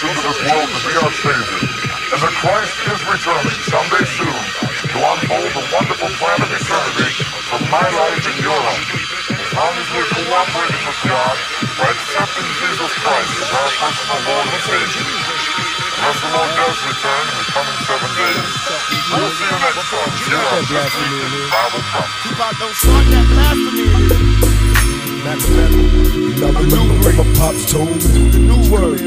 Christ into this world to be our Savior, and that Christ is returning someday soon to unfold the wonderful plan of eternity for my life and your life. As long as we're cooperating with God by accepting Jesus Christ as our personal Lord and Savior. Unless the Lord does return in the coming seven days, we'll see you next time here on This Week in Bible. Tupac, don't start that blasphemy Remember what my pops told me. The new word.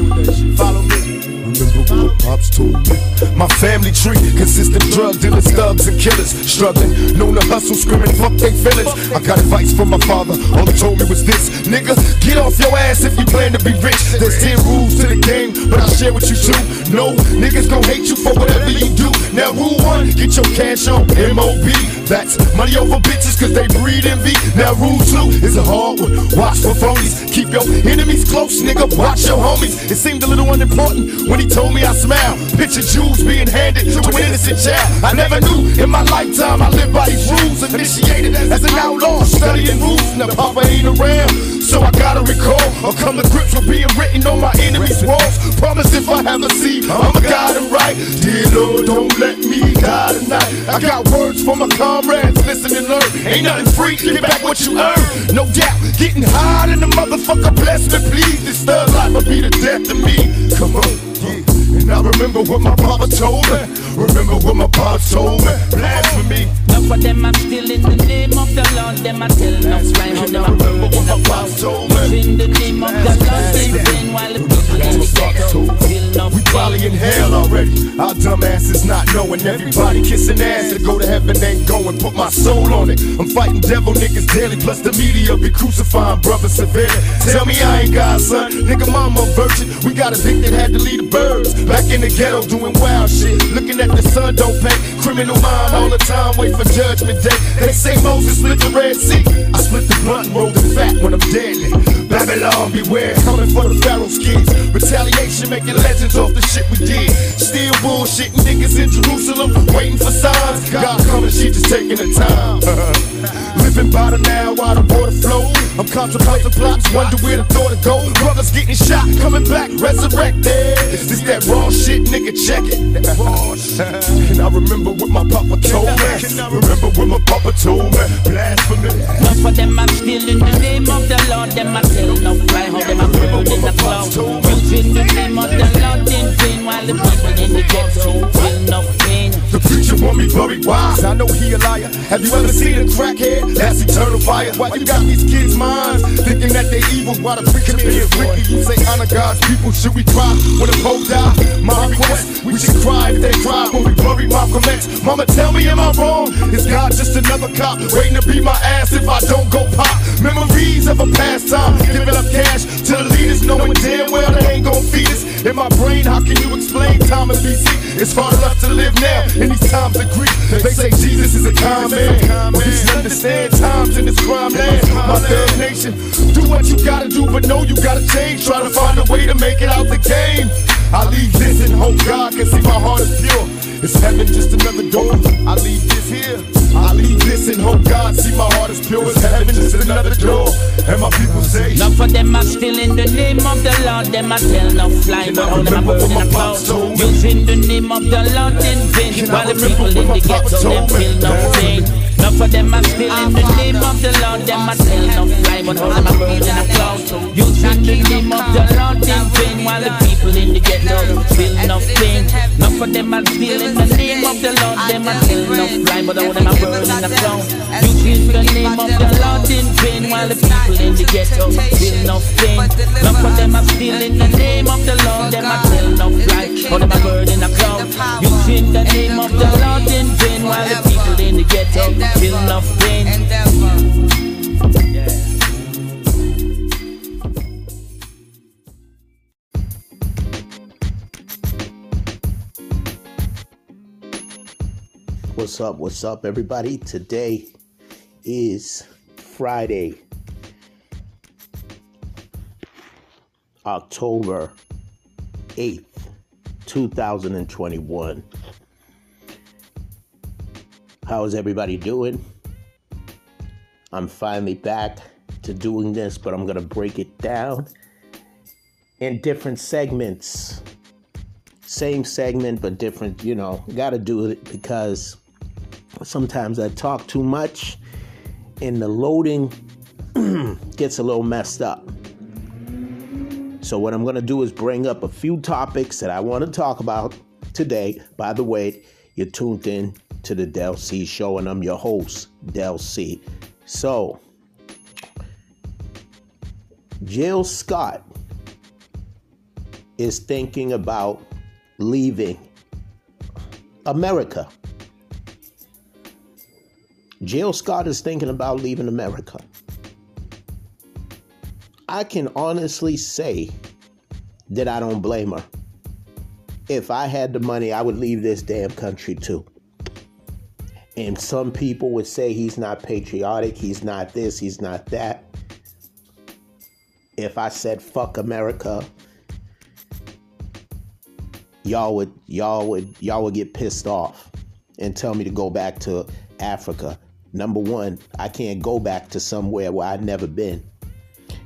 Follow me. Remember what pops told me. My family tree consists of drug dealers, thugs, and killers. Struggling, known to hustle, screaming, fuck they feelings. I got advice from my father. All he told me was this, nigga, get off your ass if you plan to be rich. There's 10 rules to the game, but I'll share with you two. No, niggas gon' hate you for whatever you do. Now, rule one, get your cash on MOB. That's money over bitches, cause they breed envy. Now, rule two is a hard one. Watch for phonies. Keep your enemies close, nigga. Watch your homies. It seemed a little unimportant when he told me I smile. Picture jewels being handed to an innocent child. I never knew in my lifetime I lived by these rules. Initiated as an outlaw, studying rules. Now, Papa ain't around. So I gotta recall or come to grips with being written on my enemies' walls. Promise if I have a seed, I'ma guide them right. Dear Lord, don't let me die tonight. I got words for my comrades, listen and learn. Ain't nothing free, get back what you earn. No doubt, getting high in the motherfucker, bless me, please. This thug life will be the death of me. Come on, yeah. And I remember what my papa told me. Remember what my papa told me. Blasphemy. Enough of them are still in the name of the Lord. Them are telling us right I remember what my papa told me. In the name of the Lord, they sin while the We probably in hell already. Our dumbasses not knowing everybody kissing ass to go to heaven ain't going. Put my soul on it. I'm fighting devil niggas daily, plus the media be crucifying brothers severely. Tell me I ain't God, son. Nigga, mama virgin. We got a dick that had to lead the birds. Back in the ghetto doing wild shit. Looking at the sun don't pay. Criminal mind all the time, wait for judgment day. They say Moses split the Red Sea. I split the blunt and roll the fat when I'm deadly. Babylon, beware, coming for the Pharaoh's kids. Retaliation, making legends off the shit we did. Still bullshitting niggas in Jerusalem, waiting for signs. God coming, she just taking the time. Living by the now while the water flow. I'm contemplating plots, wonder where the thought to go. Brothers getting shot, coming back, resurrected. This that raw shit, nigga, check it. And I remember what my papa told me. Can I Remember what my papa told me. Blasphemy. Enough of them I'm still in the name of the Lord. Them are telling no fly how them are burning the cloud. Using the name of the Lord in vain while the people in the ghetto feel no pain. The preacher want me buried. Why? I know he a liar. Have you ever seen a crackhead? That's eternal fire. Why you got these kids' minds thinking that they evil? Why the preacher being wicked? You say honor God's people. Should we cry when the Pope die? My request, we should cry if they cry when we bury Malcolm X. Mama, tell me, am I wrong? Is God just another cop waiting to beat my ass if I don't go pop? Memories of a past time, giving up cash to the leaders, knowing damn well they ain't gon' feed us. In my brain, how can you explain time in BC? It's far enough to live now in these times of grief. They say Jesus is a kind man, but these understand times in this crime land. My third nation, do what you gotta do, but know you gotta change. Try to find a way to make it out the game. I leave this and hope God can see my heart is pure. Is heaven just another door? I leave this here. I leave this and hope God see my heart is pure. Is heaven just another door? And my people say, Enough of them are still in the name of the Lord. Them are tell no fly, but how them are burning the cloud. Using the name of the Lord in vain while the people in the ghetto them feel no pain. Of them still in the name of the Lord. Them tell no but burning the cloud. Using the name of the Lord in vain while the people in the ghetto feel them are still in the name of the Lord. Them tell no but burning the cloud. Using the name of the Lord in vain while the people in the ghetto feel them still in the name of the Lord. Them tell no are burning the cloud. Using the name of the Lord in vain while people in the ghetto feel no pain. What's up? What's up, everybody? Today is Friday, October 8th, 2021. How is everybody doing? I'm finally back to doing this, but I'm going to break it down in different segments same segment but different. You know, got to do it because sometimes I talk too much, and the loading gets a little messed up. So what I'm going to do is bring up a few topics that I want to talk about today. By the way, you're tuned in to the Del C show, and I'm your host, Del C. So, Jill Scott is thinking about leaving America. Jill Scott is thinking about leaving America. I can honestly say that I don't blame her. If I had the money, I would leave this damn country too. And some people would say he's not patriotic, he's not this, he's not that. If I said fuck America, y'all would y'all would y'all would get pissed off and tell me to go back to Africa. Number 1, I can't go back to somewhere where I've never been.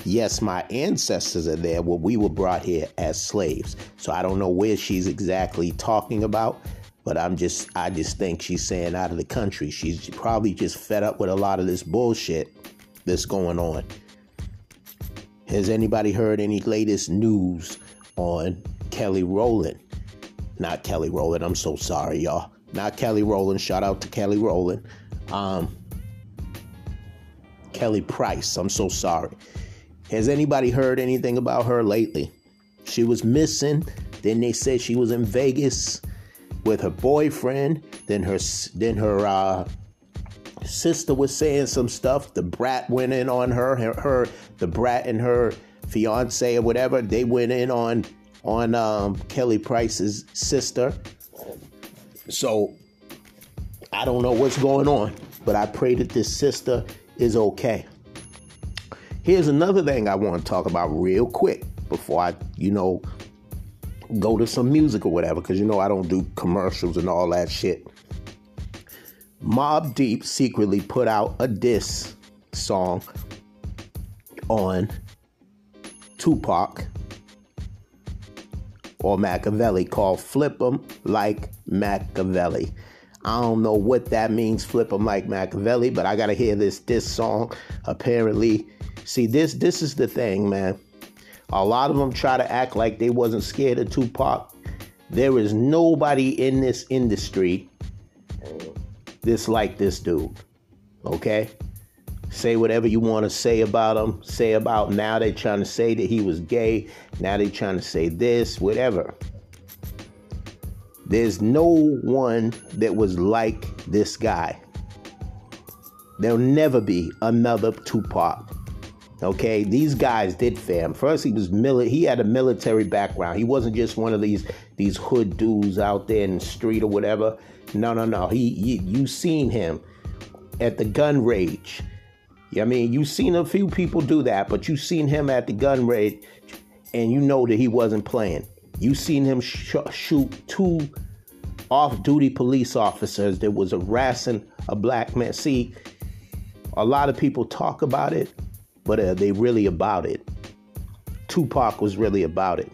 Yes, my ancestors are there where we were brought here as slaves. So I don't know where she's exactly talking about, but I'm just I just think she's saying out of the country. She's probably just fed up with a lot of this bullshit that's going on. Has anybody heard any latest news on Kelly Rowland? Not Kelly Rowland. I'm so sorry, y'all. Not Kelly Rowland. Shout out to Kelly Rowland. Um, Kelly Price. I'm so sorry. Has anybody heard anything about her lately? She was missing. Then they said she was in Vegas with her boyfriend. Then her then her uh, sister was saying some stuff. The brat went in on her. Her, her the brat and her fiance or whatever. They went in on on um, Kelly Price's sister. So I don't know what's going on, but I pray that this sister is okay. Here's another thing I want to talk about real quick before I, you know, go to some music or whatever, because you know I don't do commercials and all that shit. Mobb Deep secretly put out a diss song on Tupac or Machiavelli called Flip 'em Like Machiavelli. I don't know what that means, flip 'em like Machiavelli, but I gotta hear this diss song. Apparently, see this this is the thing, man. A lot of them try to act like they wasn't scared of Tupac. There is nobody in this industry that's like this dude. Okay? Say whatever you want to say about him. Say about now they trying to say that he was gay. Now they trying to say this, whatever. There's no one that was like this guy. There'll never be another Tupac. Okay, these guys did fam. First, he was mili- He had a military background. He wasn't just one of these these hood dudes out there in the street or whatever. No, no, no. He, he you seen him at the gun rage. I mean, you seen a few people do that, but you seen him at the gun rage, and you know that he wasn't playing. You seen him sh- shoot two off-duty police officers that was harassing a black man. See, a lot of people talk about it, but are they really about it? Tupac was really about it.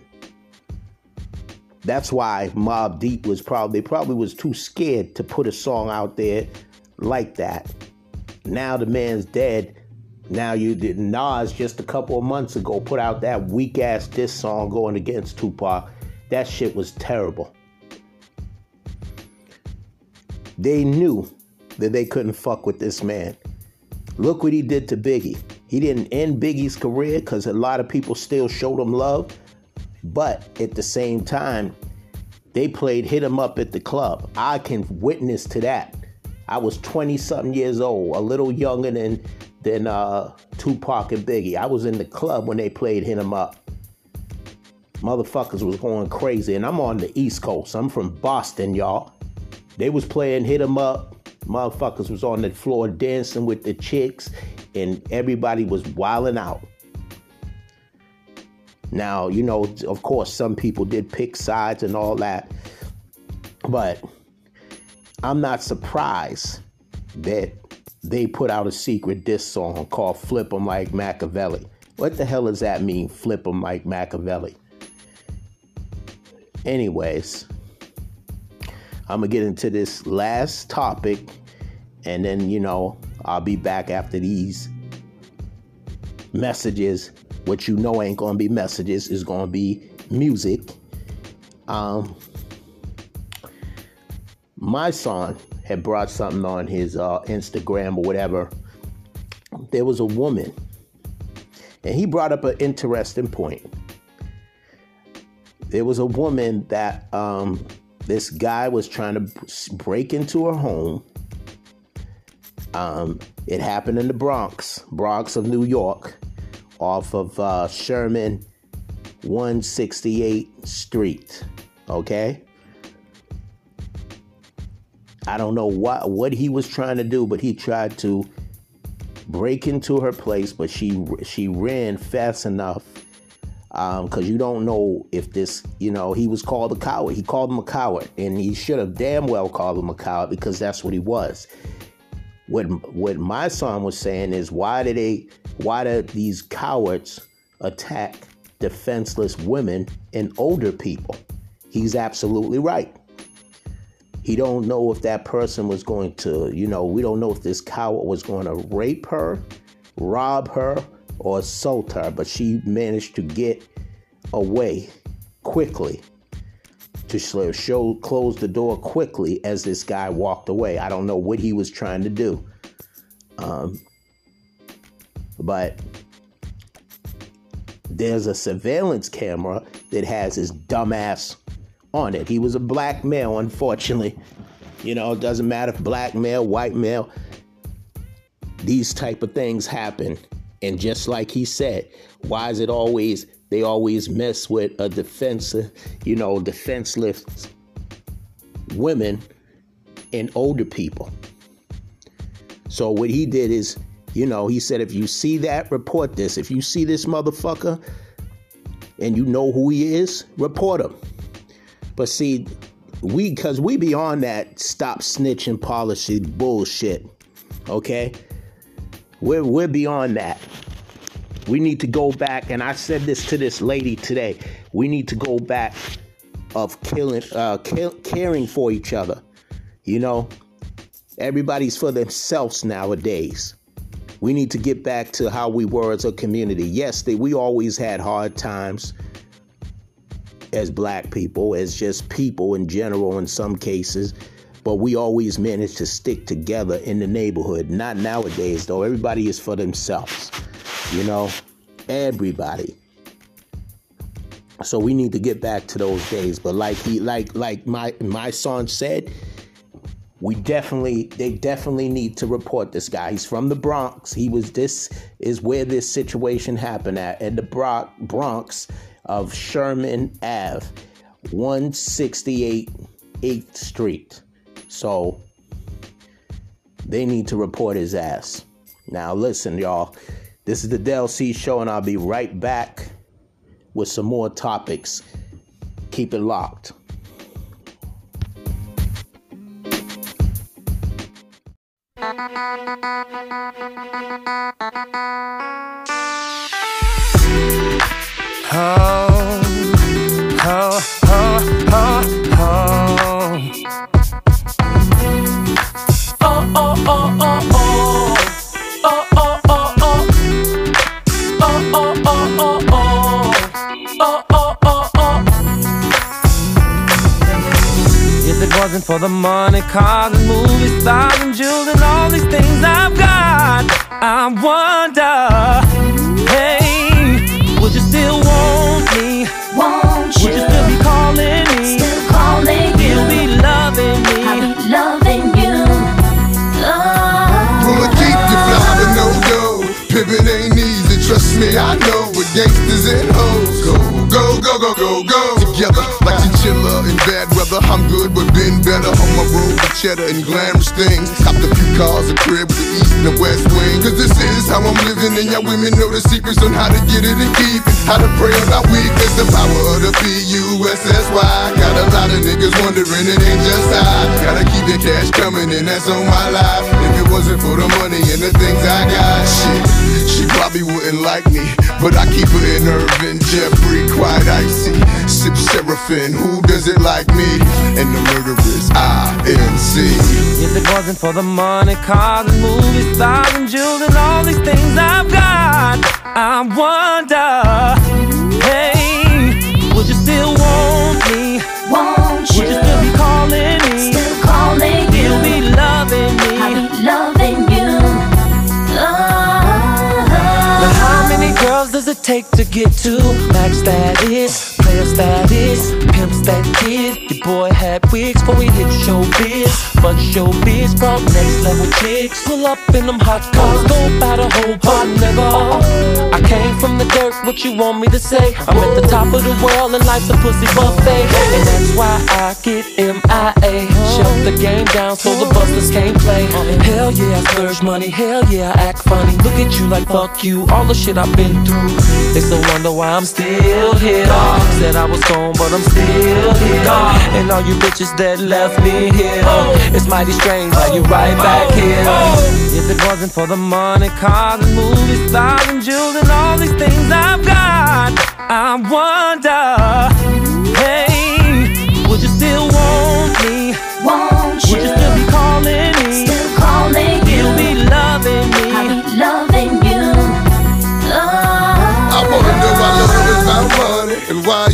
That's why Mobb Deep was probably probably was too scared to put a song out there like that. Now the man's dead. Now you did Nas just a couple of months ago put out that weak ass diss song going against Tupac. That shit was terrible. They knew that they couldn't fuck with this man. Look what he did to Biggie. He didn't end Biggie's career because a lot of people still showed him love. But at the same time, they played Hit 'em Up at the club. I can witness to that. I was 20 something years old, a little younger than, than uh, Tupac and Biggie. I was in the club when they played Hit 'em Up. Motherfuckers was going crazy. And I'm on the East Coast. I'm from Boston, y'all. They was playing Hit 'em Up. Motherfuckers was on the floor dancing with the chicks, and everybody was wilding out. Now, you know, of course, some people did pick sides and all that, but I'm not surprised that they put out a secret diss song called Flip 'em Like Machiavelli. What the hell does that mean, flip 'em like Machiavelli? anyways, I'm gonna get into this last topic, and then you know I'll be back after these messages. What you know ain't gonna be messages is gonna be music. Um, my son had brought something on his uh, Instagram or whatever. There was a woman, and he brought up an interesting point. There was a woman that um, this guy was trying to break into her home. Um, it happened in the Bronx, Bronx of New York, off of uh, Sherman 168 Street. Okay. I don't know what what he was trying to do, but he tried to break into her place, but she she ran fast enough because um, you don't know if this, you know, he was called a coward. He called him a coward, and he should have damn well called him a coward because that's what he was. What what my son was saying is why do they why do these cowards attack defenseless women and older people? He's absolutely right. He don't know if that person was going to, you know, we don't know if this coward was going to rape her, rob her, or assault her, but she managed to get away quickly to show close the door quickly as this guy walked away. I don't know what he was trying to do. Um, but there's a surveillance camera that has his dumbass on it. He was a black male, unfortunately. You know, it doesn't matter if black male, white male. These type of things happen. And just like he said, why is it always they always mess with a defensive, you know, defenseless women and older people. So what he did is, you know, he said if you see that, report this. If you see this motherfucker and you know who he is, report him. But see, we because we beyond that stop snitching policy bullshit. Okay? We're we're beyond that. We need to go back, and I said this to this lady today. We need to go back of killing, uh, caring for each other. You know, everybody's for themselves nowadays. We need to get back to how we were as a community. Yes, they, we always had hard times as black people, as just people in general in some cases, but we always managed to stick together in the neighborhood. Not nowadays, though. Everybody is for themselves, you know, everybody. So we need to get back to those days. But like he, like, like my my son said, we definitely, they definitely need to report this guy. He's from the Bronx. He was. This is where this situation happened at in the Bronx of Sherman Ave, 168 8th Street. So they need to report his ass. Now, listen, y'all. This is the Del C show, and I'll be right back with some more topics. Keep it locked. Oh, oh, oh, oh, oh. Oh, oh, oh, oh, oh. Oh, oh, oh, oh. Oh, oh, oh, oh, oh. Oh, oh. If it wasn't for the money, cars and movie stars and jewels and all these things I've got, I wonder, hey. Would you still want me? Won't you? Would you me, I know. But gangsters and hoes go, go, go, go, go, go. Together like chinchilla in bad weather. I'm good, but been better on my road with cheddar and glamorous things. Copped a few cars, a crib with the east and the west wing. Cause this is how I'm living, and y'all women know the secrets on how to get it and keep it. How to pray on our weakness, the power of the P-U-S-S-Y. Got a lot of niggas wondering, it ain't just I. Gotta keep the cash coming, and that's on my life. If it wasn't for the money and the things I got, shit. She probably wouldn't like me, but I keep her in Irvin, Jeffrey, quite icy. Sip Seraphim, who does it like me? And the murderers, INC. If it wasn't for the money, cars and movies, stars and jewels and all these things I've got, I wonder, hey, take to get to max status, player status, pimps that kid? Your boy had wigs before we hit showbiz, but showbiz brought next level chicks. Pull up in them hot cars, go by the whole bar, nigga. I came from the dirt, what you want me to say? I'm at the top of the world and life's a pussy buffet, and that's why I get MIA. Shut the game down so the busters can't play. Hell yeah, I splurge money. Hell yeah, I act funny. Look at you like fuck you. All the shit I've been through. They still wonder why I'm still here. Said I was gone, but I'm still here. And all you bitches that left me here. It's mighty strange how you right back here. If it wasn't for the money, cars and movies, stars and jewels and all these things I've got, I wonder, hey, would you still want me? Won't Would you still be calling me? Still calling you. Still be loving me. I me? be loving you. I Oh. wanna know why love is about money and why you wanna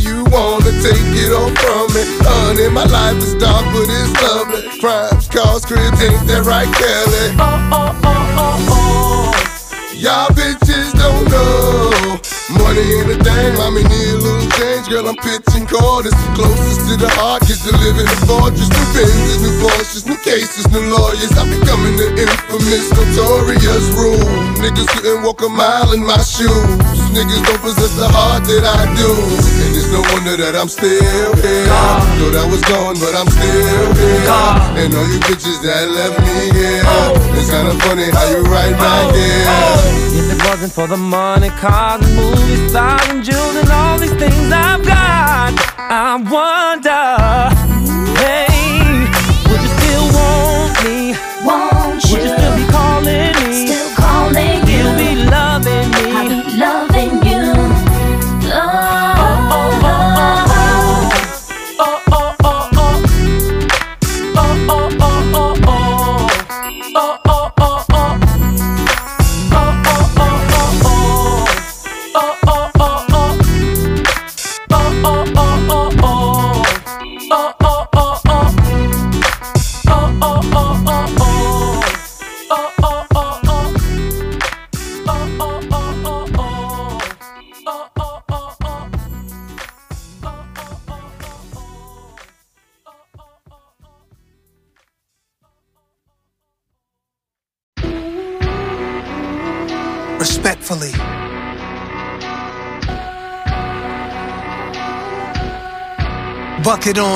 take it all from me. Honey, my life is dark, but it's lovely. Crimes, cause cribs, ain't that right, Kelly? Oh, oh, oh, oh, oh. Y'all bitches don't know. Money ain't a thing, mommy need a little change. Girl, I'm pitching quarters. Closest to the heart, gets to live in a fortress. New Benzes, new Porsches, new cases, new lawyers. I'm becoming the infamous, notorious rule. Niggas couldn't walk a mile in my shoes. Niggas don't possess the heart that I do. And it's no wonder that I'm still here. Thought I was gone, but I'm still here. And all you bitches that left me here. It's kinda funny how you right back oh. here. If it wasn't for the money, cars and movies, stars and jewels and all these things I've got, I wonder,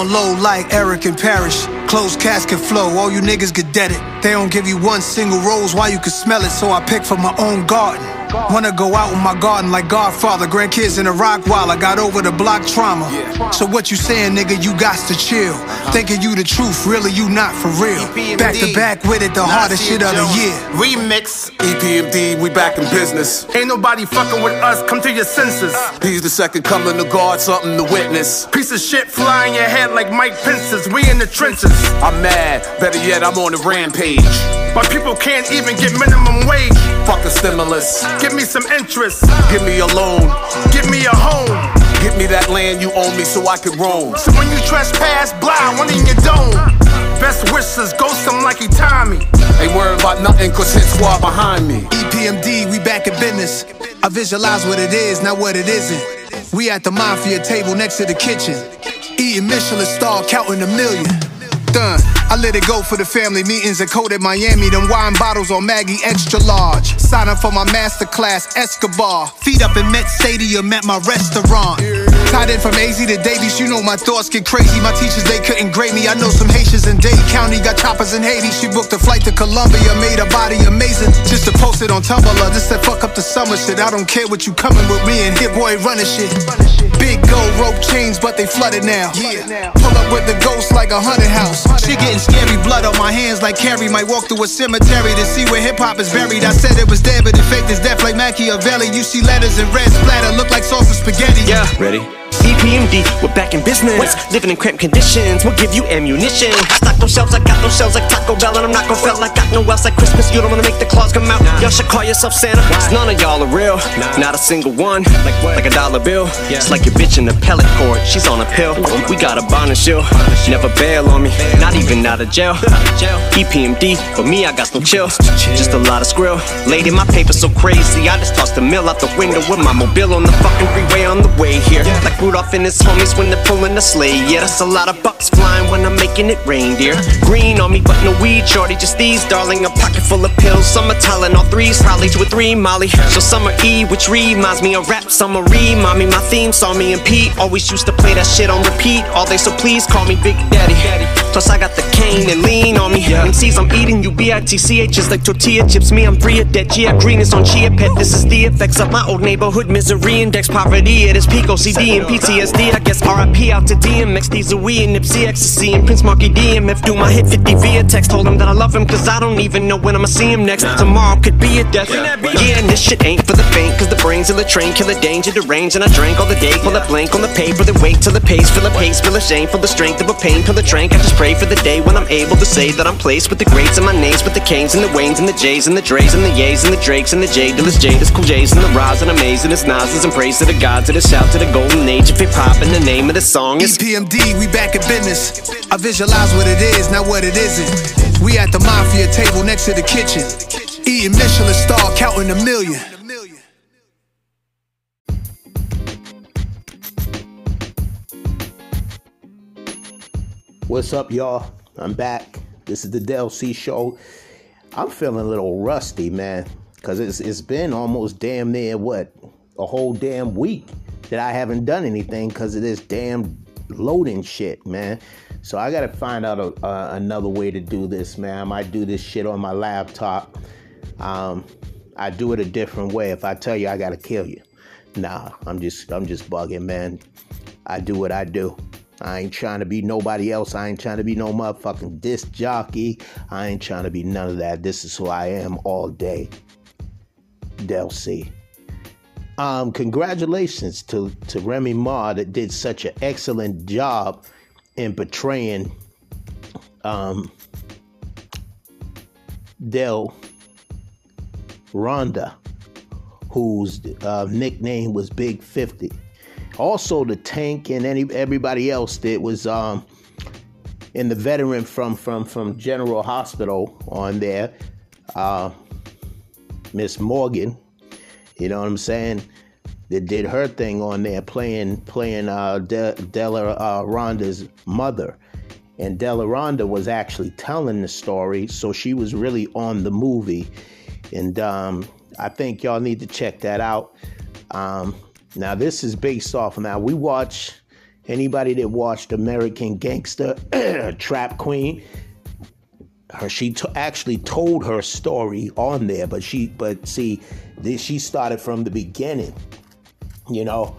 Low like Eric and Parrish. Closed casket flow, all you niggas get deaded. They don't give you one single rose, why you can smell it, so I pick from my own garden. Wanna go out in my garden like Godfather, grandkids in a rock while I got over the block trauma. So what you saying, nigga, you got to chill. Thinking you the truth, really you not for real. Back to back with it, the hardest shit of the year. Remix. EPMD, we back in business. Ain't nobody fucking with us, come to your senses. He's the second coming of God, something to witness. Piece of shit flying your head like Mike Pence's. We in the trenches. I'm mad, better yet, I'm on a rampage. My people can't even get minimum wage. Fuck a stimulus, Give me some interest. give me a loan. Give me a home. Give me that land you own me so I can roam. So when you trespass, blind, one in your dome. Best wishes, ghost him like he Tommy. Ain't worried about nothing, cause hit squad behind me. EPMD, we back in business. I visualize what it is, not what it isn't. We at the mafia table next to the kitchen. Eating Michelin star, counting a million. I let it go for the family meetings at Code at Miami. Them wine bottles on Maggie extra large. Sign up for my master class, Escobar. Feet up in Met Stadium at my restaurant. Tied in from AZ to Davies, you know my thoughts get crazy. My teachers, they couldn't grade me. I know some Haitians in Dade County got choppers in Haiti. She booked a flight to Colombia, made her body amazing. Just to post it on Tumblr. This said fuck up the summer shit. I don't care what you coming with me and Hit Boy running shit. Big gold rope chains, but they flooded now. Yeah. Pull up with the ghost like a haunted house. She getting scary, blood on my hands like Carrie. Might walk through a cemetery to see where hip hop is buried. I said it was dead, but it faked as death like Machiavelli. You see letters in red splatter, look like sauce with spaghetti. Yeah, ready? EPMD, we're back in business. Living in cramped conditions, we'll give you ammunition. Stock those shelves, I got those shelves like Taco Bell, and I'm not gon' fail. I got no else like Christmas, you don't wanna make the claws come out. Y'all should call yourself Santa, cause none of y'all are real. Not a single one, like a dollar bill. It's like your bitch in the pellet court, she's on a pill. We got a bond and shield, never bail on me, not even out of jail. EPMD, but me, I got no chill. Just a lot of skrill. Lady, my paper so crazy, I just tossed the mill out the window with my mobile on the fucking freeway on the way here. Like Rudolph and his homies when they're pulling the sleigh. Yeah, that's a lot of bucks flying when I'm making it rain, dear. Green on me, but no weed, shorty, just these, darling. A pocket full of pills, some are telling all threes, probably two or three, Molly. So summer E, which reminds me of rap, summer re, mommy. My theme saw me and Pete always used to play that shit on repeat all day, so please call me Big Daddy. Plus, I got the cane and lean on me. MCs, I'm eating you, B-I-T-C-H is like tortilla chips. Me, I'm free of debt. Gia Green is on Chia Pet. This is the effects of my old neighborhood misery. Index poverty at its peak. OCD and PTSD. I guess RIP out to DMX. These are we and Nipsey Ecstasy and Prince Marky DMF. Do my hit 50 via text. Told him that I love him cause I don't even know when I'ma see him next. Tomorrow could be a death. Yeah, and this shit ain't for the faint. Cause the brains of the train kill a danger, the range. And I drank all the day. Pull a blank on the paper. Then wait till the pace. Fill a pace. Feel a shame. Feel the strength of a pain. Pill a trank. I just pray for the day when I'm able to say that I'm placed with the greats and my names with the Canes and the Waynes and the J's and the Dre's and the Yays and the Drakes and the J Dillas, Jada's, Cool J's and the Roz and Amazing it's Nas's and praise to the gods of the shout to the golden age of hip hop and the name of the song is EPMD, we back in business. I visualize what it is, not what it isn't. We at the mafia table next to the kitchen. Eating Michelin star, counting a million. What's up, y'all? I'm back. This is the Del C Show. I'm feeling a little rusty, man, because it's it's been almost damn near what a whole damn week that I haven't done anything because of this damn loading shit, man. So I gotta find out a, another way to do this, man. I might do this shit on my laptop. Um, I do it a different way. If I tell you I gotta kill you, nah, I'm just I'm just bugging, man. I do what I do. I ain't trying to be nobody else. I ain't trying to be no motherfucking disc jockey. I ain't trying to be none of that. This is who I am all day. Del C. Um, congratulations to, to Remy Ma that did such an excellent job in portraying um, Del Ronda, whose uh, nickname was Big 50 also the tank and any everybody else that was um in the veteran from from from General Hospital on there, uh, Miss Morgan, you know what I'm saying? That did her thing on there, playing playing uh, De- Della uh, Rhonda's mother, and Della Rhonda was actually telling the story, so she was really on the movie, and um, I think y'all need to check that out. Um, now, this is based off. Now, we watch anybody that watched American Gangster Trap Queen. Her, she t- actually told her story on there, but she, but see, this, she started from the beginning, you know,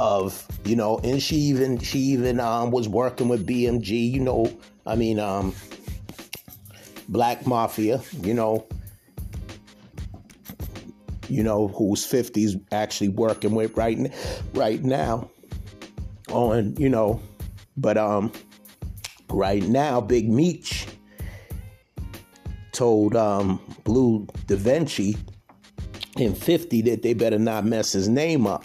of you know, and she even she even um, was working with BMG, you know, I mean, um, Black Mafia, you know, you know, who's 50s actually working with right, right now on, you know, but um, right now, Big Meech told um, Blue Da Vinci in 50 that they better not mess his name up.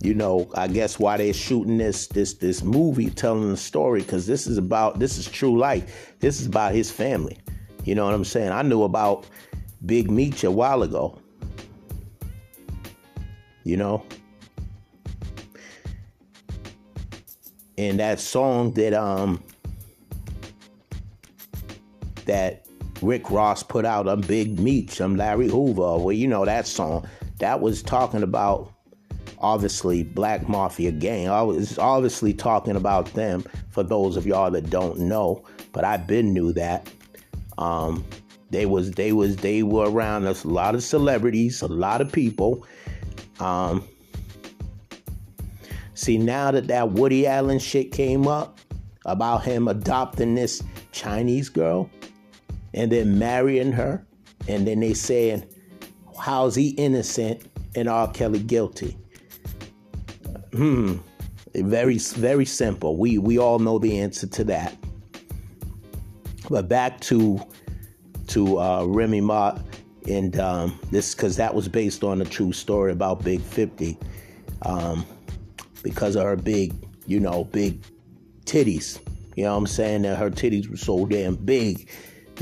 You know, I guess why they're shooting this this this movie telling the story because this is about this is true life. This is about his family. You know what I'm saying? I knew about Big Meech a while ago you know and that song that um that Rick Ross put out on Big Meech, I'm Larry Hoover, well, you know that song. That was talking about obviously Black Mafia gang. I was obviously talking about them for those of y'all that don't know, but I've been knew that. Um, they was they was they were around us a lot of celebrities, a lot of people. Um, see now that that Woody Allen shit came up about him adopting this Chinese girl and then marrying her, and then they saying, "How's he innocent and R. Kelly guilty?" Hmm. Very very simple. We we all know the answer to that. But back to to uh, Remy Ma, and um, this because that was based on a true story about Big Fifty, um, because of her big, you know, big titties. You know what I'm saying? That her titties were so damn big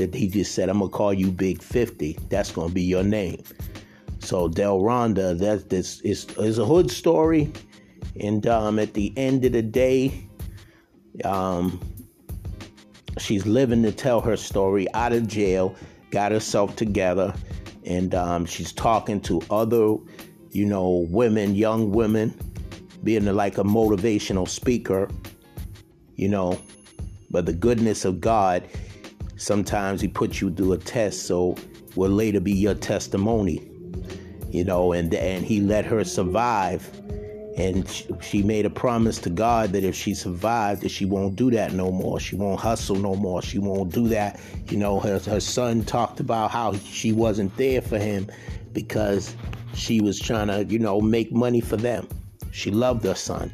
that he just said, "I'm gonna call you Big 50. That's gonna be your name." So Del Rhonda, that this is is a hood story, and um, at the end of the day, um, she's living to tell her story out of jail, got herself together, and um, she's talking to other, you know, women, young women, being like a motivational speaker, you know. But the goodness of God, sometimes He puts you through a test, so will later be your testimony, you know. And and He let her survive and she made a promise to God that if she survived, that she won't do that no more. She won't hustle no more. She won't do that. You know, her, her son talked about how she wasn't there for him because she was trying to, you know, make money for them. She loved her son.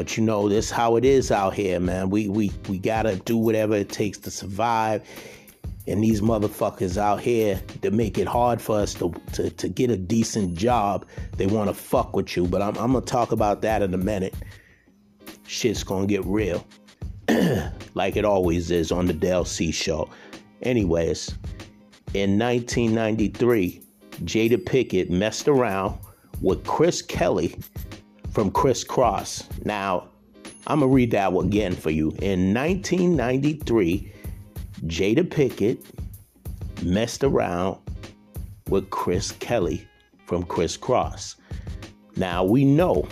But you know, this how it is out here, man. We we we gotta do whatever it takes to survive. And these motherfuckers out here to make it hard for us to, to, to get a decent job, they want to fuck with you. But I'm, I'm to talk about that in a minute. Shit's to get real. like it always is on the Del C show. Anyways, in 1993, Jada Pinkett messed around with Chris Kelly from Kris Kross. Now, I'm going to read that again for you. In 1993, Jada Pinkett messed around with Chris Kelly from Kris Kross. Now we know.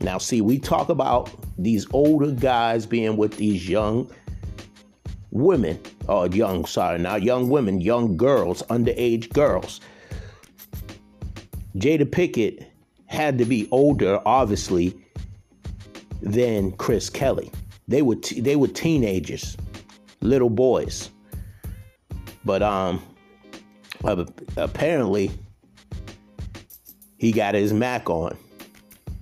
Now, see, we talk about these older guys being with these young women, or young, sorry, not young women, young girls, underage girls. Jada Pinkett had to be older, obviously, than Chris Kelly. They were t- they were teenagers, little boys. But um, apparently he got his Mac on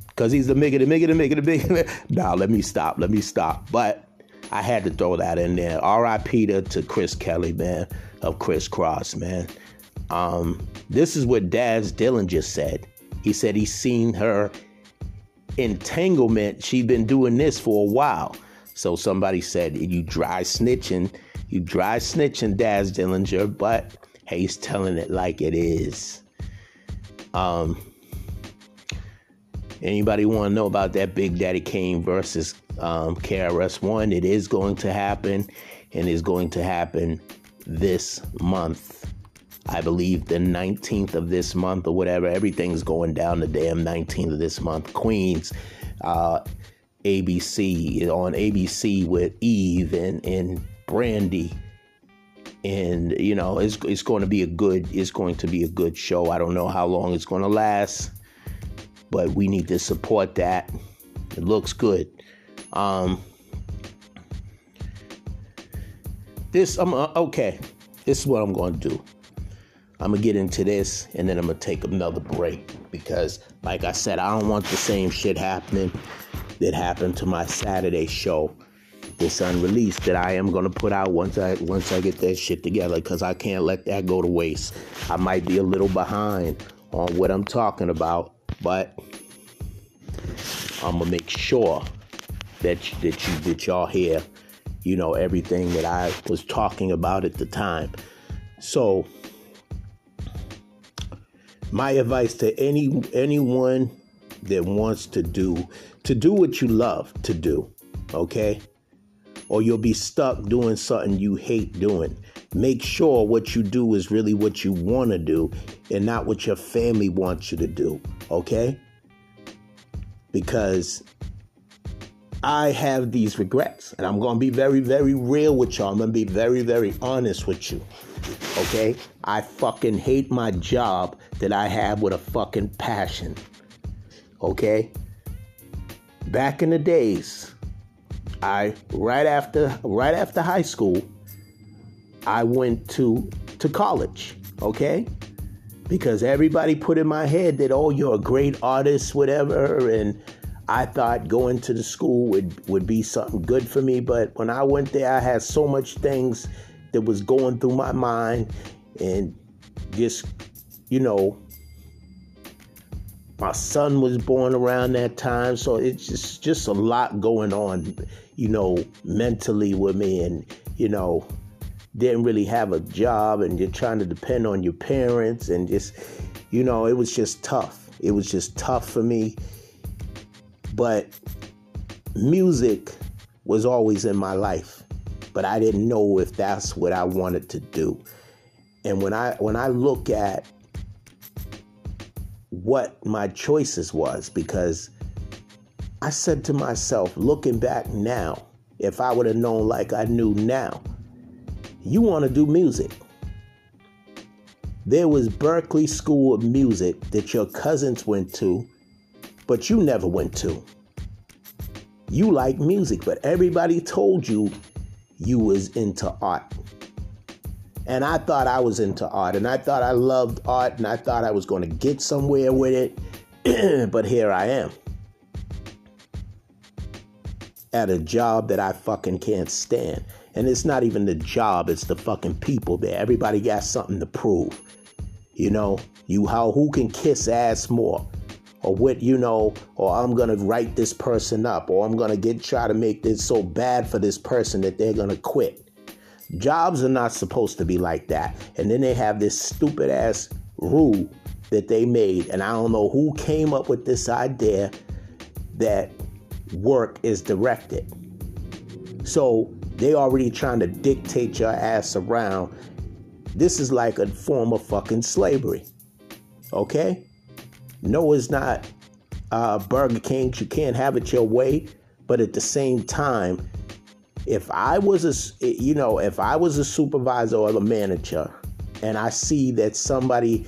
because he's the migga, the migga, the migga, the migga. nah, let me stop, let me stop. But I had to throw that in there. R.I.P. to, to Chris Kelly, man, of Kris Kross, man. Um, this is what Daz just said. He said he's seen her entanglement. She's been doing this for a while. So somebody said, you dry snitching you dry snitching, Daz Dillinger, but hey, he's telling it like it is. Um, anybody want to know about that Big Daddy Kane versus um, KRS One? It is going to happen, and is going to happen this month. I believe the 19th of this month or whatever. Everything's going down the damn 19th of this month. Queens, uh, ABC on ABC with Eve and and Brandy, and you know it's it's going to be a good it's going to be a good show. I don't know how long it's going to last, but we need to support that. It looks good. Um, this I'm uh, okay. This is what I'm going to do. I'm gonna get into this, and then I'm gonna take another break because, like I said, I don't want the same shit happening that happened to my Saturday show this unreleased that I am gonna put out once I once I get that shit together because I can't let that go to waste. I might be a little behind on what I'm talking about, but I'm gonna make sure that that you that y'all hear, you know, everything that I was talking about at the time. So my advice to any anyone that wants to do to do what you love to do, okay? or you'll be stuck doing something you hate doing. Make sure what you do is really what you want to do and not what your family wants you to do, okay? because I have these regrets. And I'm going to be very, very real with y'all. I'm going to be very, very honest with you. Okay? I fucking hate my job that I have with a fucking passion. Okay? Back in the days, I right after right after high school, I went to to college, okay? Because everybody put in my head that oh you're a great artist whatever and I thought going to the school would would be something good for me, but when I went there I had so much things that was going through my mind and just you know my son was born around that time. So it's just just a lot going on you know mentally with me and you know didn't really have a job and you're trying to depend on your parents and just you know it was just tough. It was just tough for me. But music was always in my life but i didn't know if that's what i wanted to do and when i when i look at what my choices was because I said to myself, looking back now, if I would have known like I knew now, you want to do music. There was Berklee School of Music that your cousins went to, but you never went to. You like music, but everybody told you you was into art. And I thought I was into art and I thought I loved art and I thought I was going to get somewhere with it. but here I am at a job that I fucking can't stand. And it's not even the job, it's the fucking people there. Everybody got something to prove. You know, you how who can kiss ass more? Or what, you know, or I'm gonna write this person up, or I'm gonna get try to make this so bad for this person that they're gonna quit. Jobs are not supposed to be like that. And then they have this stupid ass rule that they made. And I don't know who came up with this idea that work is directed. So they already trying to dictate your ass around. This is like a form of fucking slavery. Okay? No, it's not uh, Burger King. You can't have it your way. But at the same time, if I was a, you know, if I was a supervisor or a manager, and I see that somebody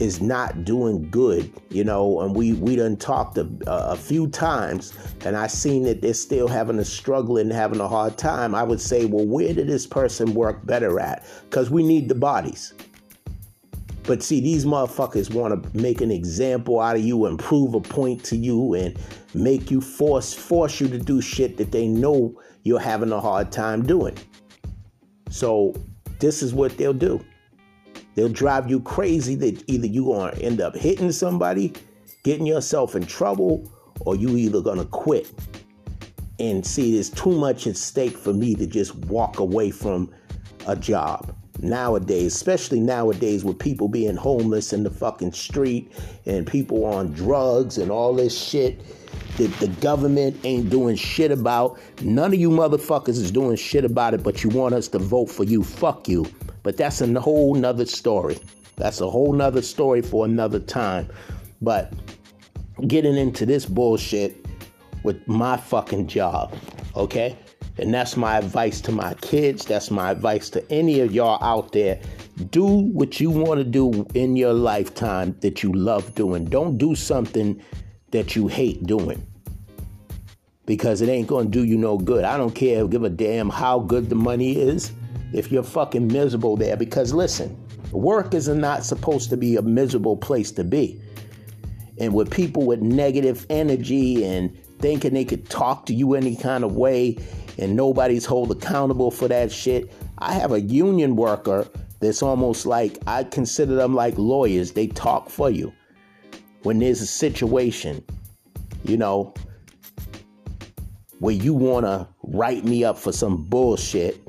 is not doing good, you know, and we we done talked a, a few times, and I seen that they're still having a struggle and having a hard time, I would say, well, where did this person work better at? Because we need the bodies. But see, these motherfuckers want to make an example out of you and prove a point to you and make you force force you to do shit that they know you're having a hard time doing. So this is what they'll do. They'll drive you crazy that either you're to end up hitting somebody, getting yourself in trouble, or you either to quit. And see, there's too much at stake for me to just walk away from a job nowadays, especially nowadays with people being homeless in the fucking street and people on drugs and all this shit that the government ain't doing shit about. None of you motherfuckers is doing shit about it, but you want us to vote for you. Fuck you. But that's a whole nother story. That's a whole nother story for another time. But getting into this bullshit with my fucking job, okay? And that's my advice to my kids. That's my advice to any of y'all out there. Do what you want to do in your lifetime that you love doing. Don't do something that you hate doing because it ain't going to do you no good. I don't care, give a damn how good the money is if you're fucking miserable there. Because listen, work is not supposed to be a miserable place to be. And with people with negative energy and thinking they could talk to you any kind of way and nobody's hold accountable for that shit. I have a union worker that's almost like I consider them like lawyers. They talk for you. When there's a situation, you know, where you want to write me up for some bullshit,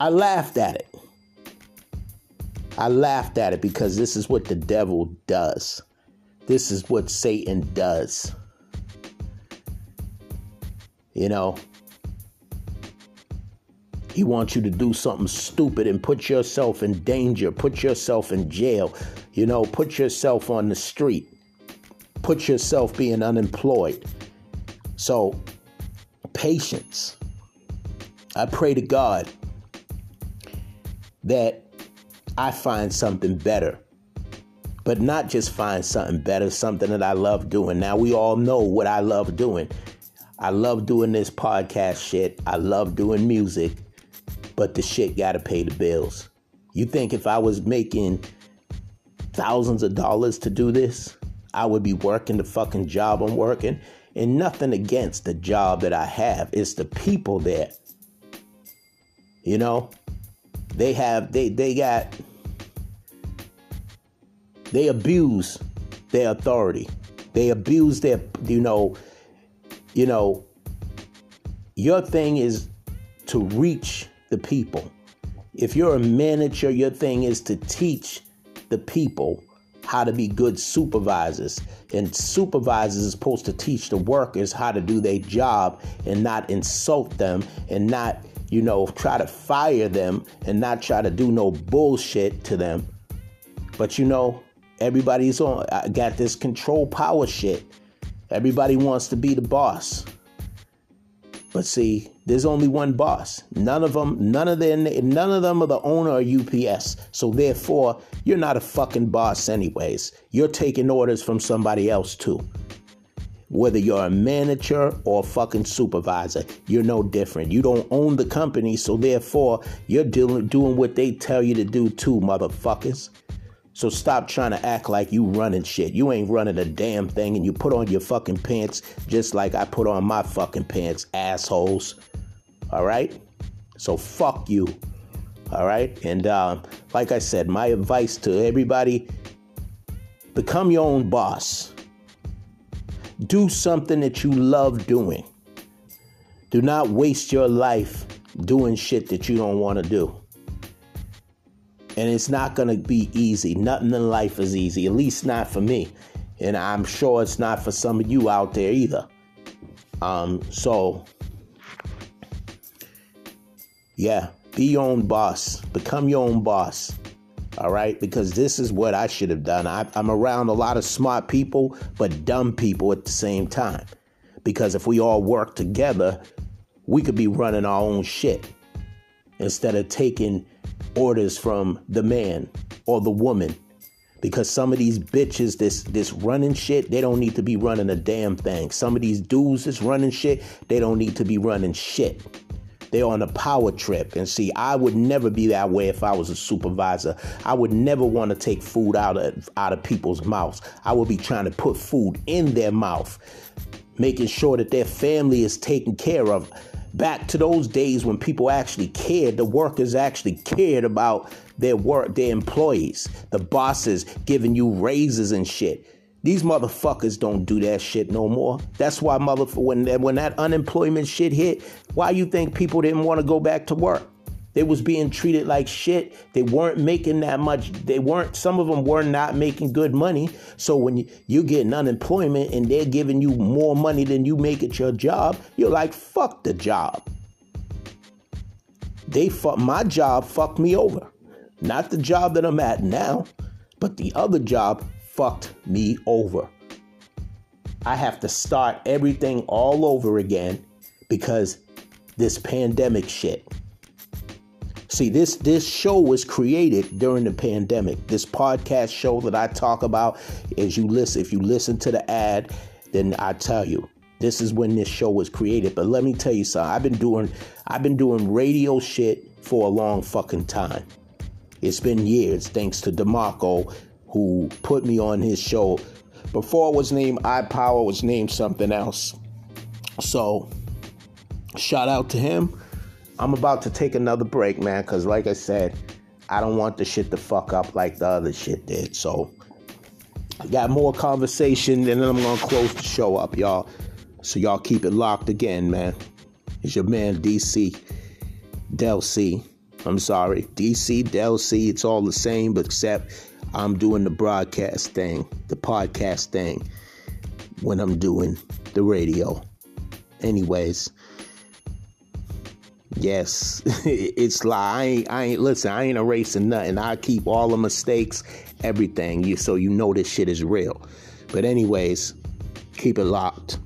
I laughed at it. I laughed at it because this is what the devil does. This is what Satan does. You know, he wants you to do something stupid and put yourself in danger, put yourself in jail, you know, put yourself on the street. put yourself being unemployed. So, patience. I pray to God that I find something better. But not just find something better, something that I love doing. Now, we all know what I love doing. I love doing this podcast shit. I love doing music. But the shit gotta pay the bills. You think if I was making thousands of dollars to do this, I would be working the fucking job I'm working? And nothing against the job that I have. It's the people there. You know? They have they they got they abuse their authority. They abuse their you know you know your thing is to reach the people. If you're a manager, your thing is to teach the people how to be good supervisors. And supervisors are supposed to teach the workers how to do their job and not insult them and not, you know, try to fire them and not try to do no bullshit to them. But you know, everybody's on I got this control power shit. Everybody wants to be the boss. But see, there's only one boss. None of them, none of them, none of them are the owner of UPS. So therefore, you're not a fucking boss anyways. You're taking orders from somebody else too. Whether you're a manager or a fucking supervisor, you're no different. You don't own the company, so therefore, you're doing doing what they tell you to do too, motherfuckers. So stop trying to act like you running shit. You ain't running a damn thing and you put on your fucking pants just like I put on my fucking pants, assholes. All right? So fuck you. All right? And uh, like I said, my advice to everybody become your own boss. Do something that you love doing. Do not waste your life doing shit that you don't want to do. And it's not going to be easy. Nothing in life is easy, at least not for me. And I'm sure it's not for some of you out there either. Um, so, yeah, be your own boss. Become your own boss. All right, because this is what I should have done. I, I'm around a lot of smart people, but dumb people at the same time. Because if we all work together, we could be running our own shit instead of taking orders from the man or the woman. Because some of these bitches this this running shit, they don't need to be running a damn thing. Some of these dudes that's running shit, they don't need to be running shit. They're on a power trip. And see, I would never be that way if I was a supervisor. I would never want to take food out of out of people's mouths. I would be trying to put food in their mouth, making sure that their family is taken care of back to those days when people actually cared, the workers actually cared about their work, their employees, the bosses giving you raises and shit. These motherfuckers don't do that shit no more. That's why mother when when that unemployment shit hit, why you think people didn't want to go back to work? They was being treated like shit. They weren't making that much. They weren't. Some of them were not making good money. So when you, you getting unemployment and they're giving you more money than you make at your job, you're like, fuck the job. They fuck my job. Fucked me over. Not the job that I'm at now, but the other job fucked me over. I have to start everything all over again because this pandemic shit. See, this this show was created during the pandemic. This podcast show that I talk about, as you listen, if you listen to the ad, then I tell you, this is when this show was created. But let me tell you something. I've been doing I've been doing radio shit for a long fucking time. It's been years, thanks to DeMarco, who put me on his show. Before it was named iPower, it was named something else. So, shout out to him. I'm about to take another break, man, because like I said, I don't want the shit to fuck up like the other shit did. So, I got more conversation, and then I'm gonna close the show up, y'all. So y'all keep it locked again, man. It's your man DC Del C. I'm sorry, DC Del C. It's all the same, but except I'm doing the broadcast thing, the podcast thing, when I'm doing the radio. Anyways, yes, it's like I ain't, I ain't listen. I ain't erasing nothing. I keep all the mistakes, everything. You so you know this shit is real. But, anyways, keep it locked.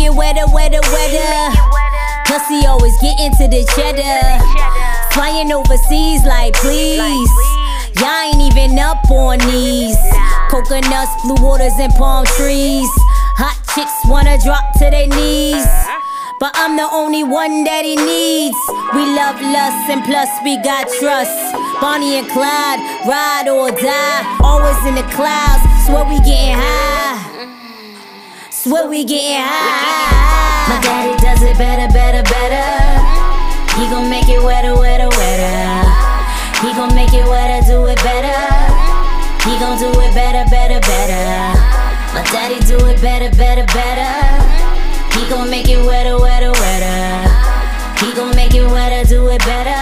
Make it wetter, wetter, wetter. Plus he always get into the cheddar. Flying overseas like please. Y'all ain't even up on these. Coconuts, blue waters, and palm trees. Hot chicks wanna drop to their knees. But I'm the only one that he needs. We love lust and plus we got trust. Bonnie and Clyde, ride or die. Always in the clouds, swear we getting high. Swear we getting high. My daddy does it better, better, better. He gon' make it wetter, wetter, wetter. He gon' make it wetter, do it better. He gon' do it better, better, better. My daddy do it better, better, better. He gon' make it wetter, wetter, wetter. He gon' make it wetter, do it better.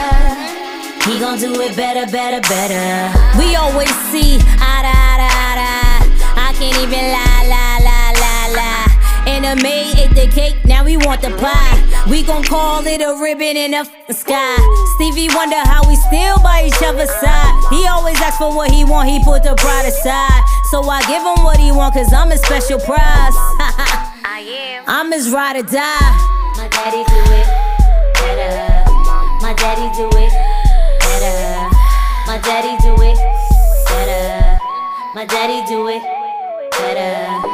He gon' do it better, better, better. We always see eye to eye to eye to eye. I can't even lie. And the maid ate the cake, now we want the pie. We gon' call it a ribbon in the f- sky. Stevie wonder how we still by each other's side. He always asks for what he want, he put the pride aside. So I give him what he want, cause I'm a special prize. I am. I'm his ride or die. My daddy do it better. My daddy do it better. My daddy do it better. My daddy do it better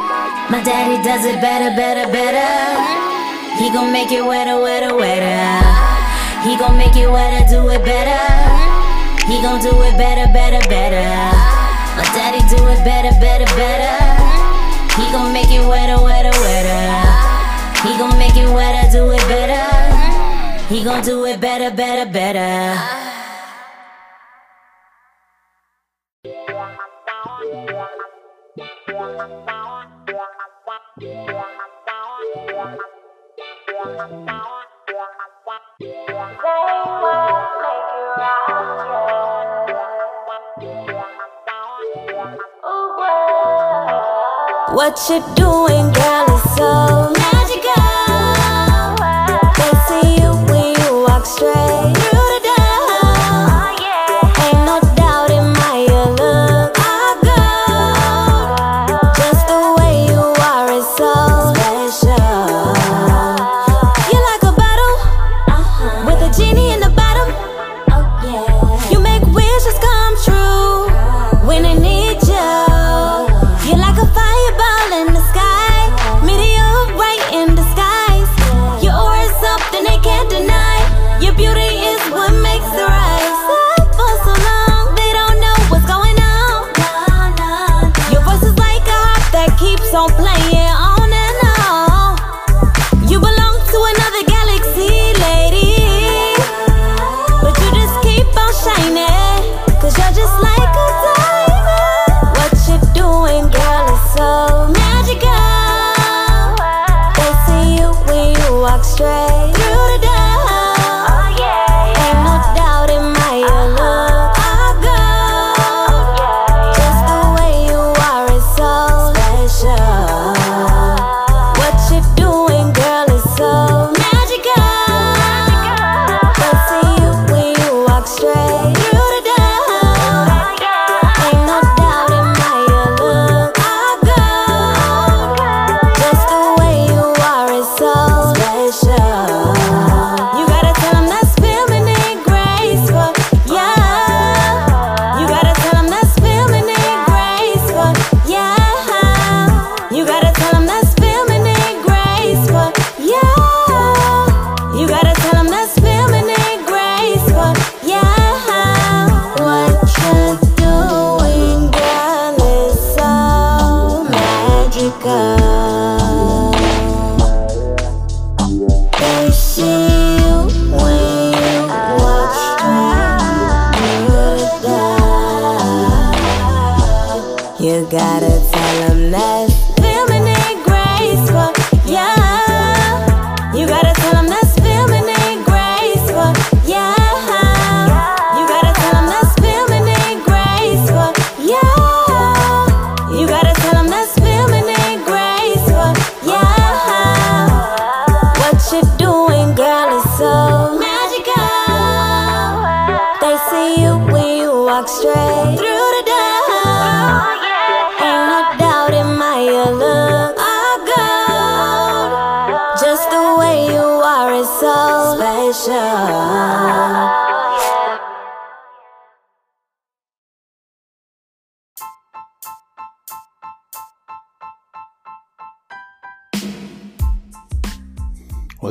does it better, better, better. He gon' make it wetter, wetter, wetter. He gon' make it wetter, do it better. He gon' do it better, better, better. My daddy do it better, better, better. He gon' make it wetter, wetter, wetter. He gon' make it wetter, do it better. He gon' do it better, better, better. What you doing, girl, is so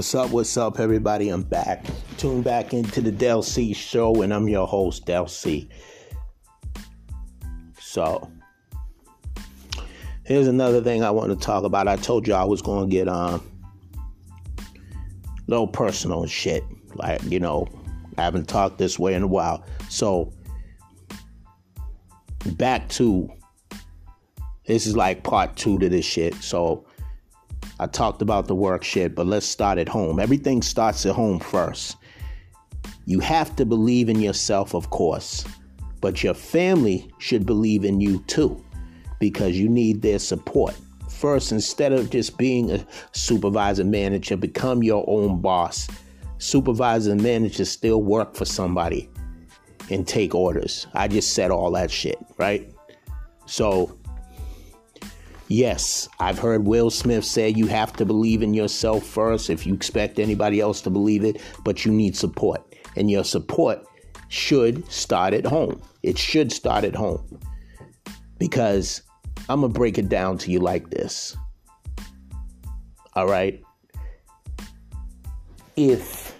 What's up? What's up, everybody? I'm back. Tune back into the Del C show, and I'm your host, Del C. So, here's another thing I want to talk about. I told you I was going to get um, a little personal shit. Like, you know, I haven't talked this way in a while. So, back to this is like part two to this shit. So, I talked about the work shit, but let's start at home. Everything starts at home first. You have to believe in yourself, of course, but your family should believe in you too because you need their support. First, instead of just being a supervisor manager, become your own boss. Supervisor and manager still work for somebody and take orders. I just said all that shit, right? So, Yes, I've heard Will Smith say you have to believe in yourself first if you expect anybody else to believe it, but you need support. And your support should start at home. It should start at home. Because I'm going to break it down to you like this. All right? If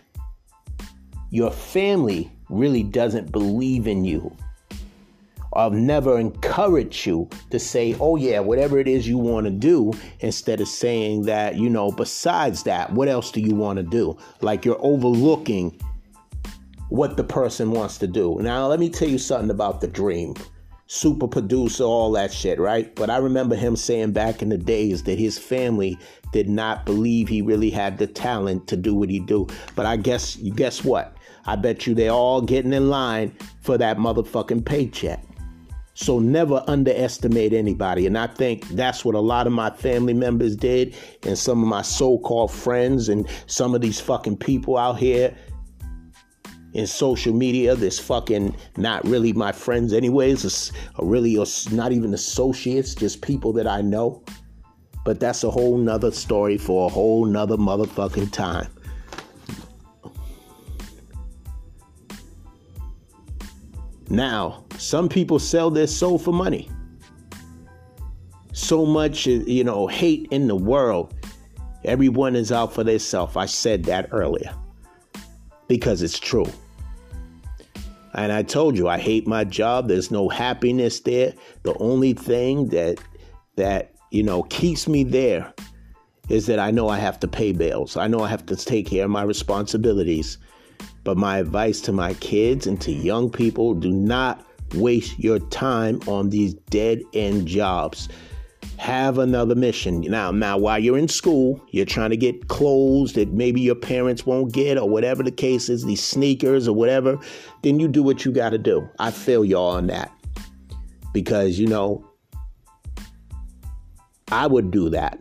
your family really doesn't believe in you, or never encouraged you to say, oh, yeah, whatever it is you want to do, instead of saying that, you know, besides that, what else do you want to do? Like you're overlooking what the person wants to do. Now, let me tell you something about The-Dream. Super producer, all that shit, right? But I remember him saying back in the days that his family did not believe he really had the talent to do what he do. But I guess, guess what? I bet you they're all getting in line for that motherfucking paycheck. So never underestimate anybody. And I think that's what a lot of my family members did, and some of my so called friends, and some of these fucking people out here in social media this fucking not really my friends anyways or really or not even associates just people that i know but that's a whole nother story for a whole nother motherfucking time Now, some people sell their soul for money. So much, eh, you know, hate in the world. Everyone is out for themselves. I said that earlier because it's true. And I told you I hate my job. There's no happiness there. The only thing that that you know keeps me there is that I know I have to pay bills. I know I have to take care of my responsibilities. But my advice to my kids and to young people do not waste your time on these dead end jobs. Have another mission. Now, now while you're in school, you're trying to get clothes that maybe your parents won't get or whatever the case is, these sneakers or whatever, then you do what you got to do. I feel y'all on that. Because, you know, I would do that.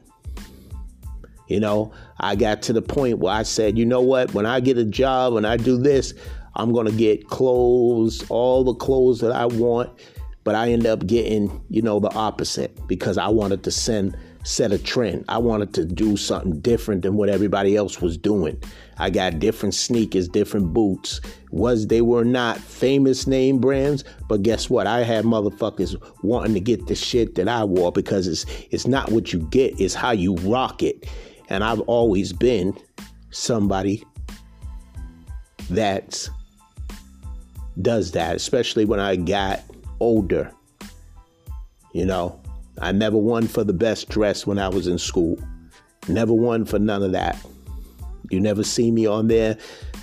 You know, I got to the point where I said, you know what, when I get a job, and I do this, I'm going to get clothes, all the clothes that I want. But I end up getting, you know, the opposite because I wanted to send set a trend. I wanted to do something different than what everybody else was doing. I got different sneakers, different boots. Was they were not famous name brands, but guess what? I had motherfuckers wanting to get the shit that I wore because it's it's not what you get, it's how you rock it. And I've always been somebody that does that, especially when I got older. You know, I never won for the best dress when I was in school. Never won for none of that. You never see me on there.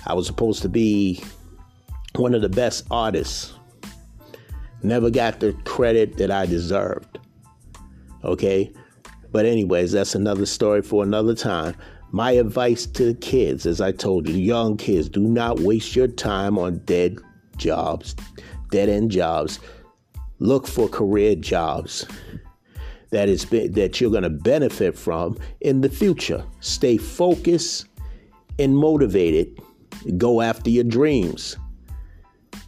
I was supposed to be one of the best artists. Never got the credit that I deserved. Okay? But, anyways, that's another story for another time. My advice to kids, as I told you, young kids, do not waste your time on dead jobs, dead end jobs. Look for career jobs that is that you're going to benefit from in the future. Stay focused and motivated. Go after your dreams.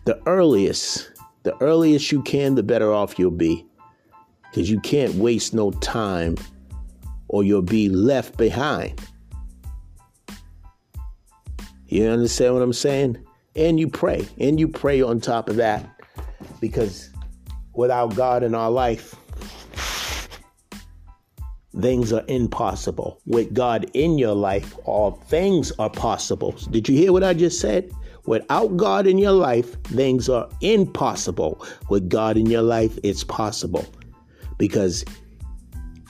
The earliest, the earliest you can, the better off you'll be. Because you can't waste no time or you'll be left behind. You understand what I'm saying? And you pray. And you pray on top of that. Because without God in our life, things are impossible. With God in your life, all things are possible. Did you hear what I just said? Without God in your life, things are impossible. With God in your life, it's possible. Because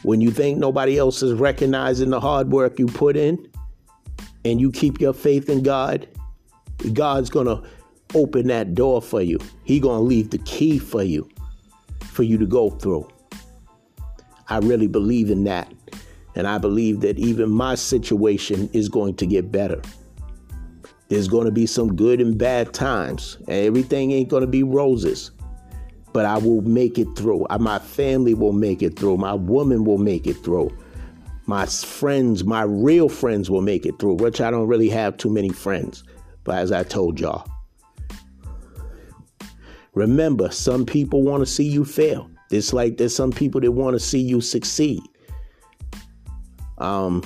when you think nobody else is recognizing the hard work you put in and you keep your faith in God, God's going to open that door for you. He going to leave the key for you for you to go through. I really believe in that. And I believe that even my situation is going to get better. There's going to be some good and bad times. Everything ain't going to be roses but I will make it through. My family will make it through. My woman will make it through. My friends, my real friends will make it through, which I don't really have too many friends. But as I told y'all, remember, some people want to see you fail. It's like there's some people that want to see you succeed. Um,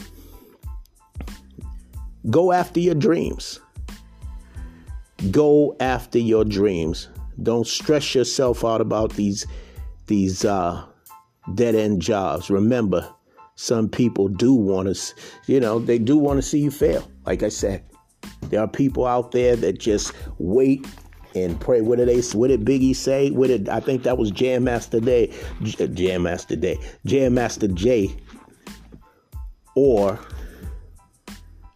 go after your dreams. Go after your dreams. Don't stress yourself out about these these uh, dead end jobs. Remember, some people do want to, you know, they do want to see you fail. Like I said, there are people out there that just wait and pray. What did they? What did Biggie say? What did I think that was Jam Master Day? J- Jam Master Day. Jam Master Jay. Or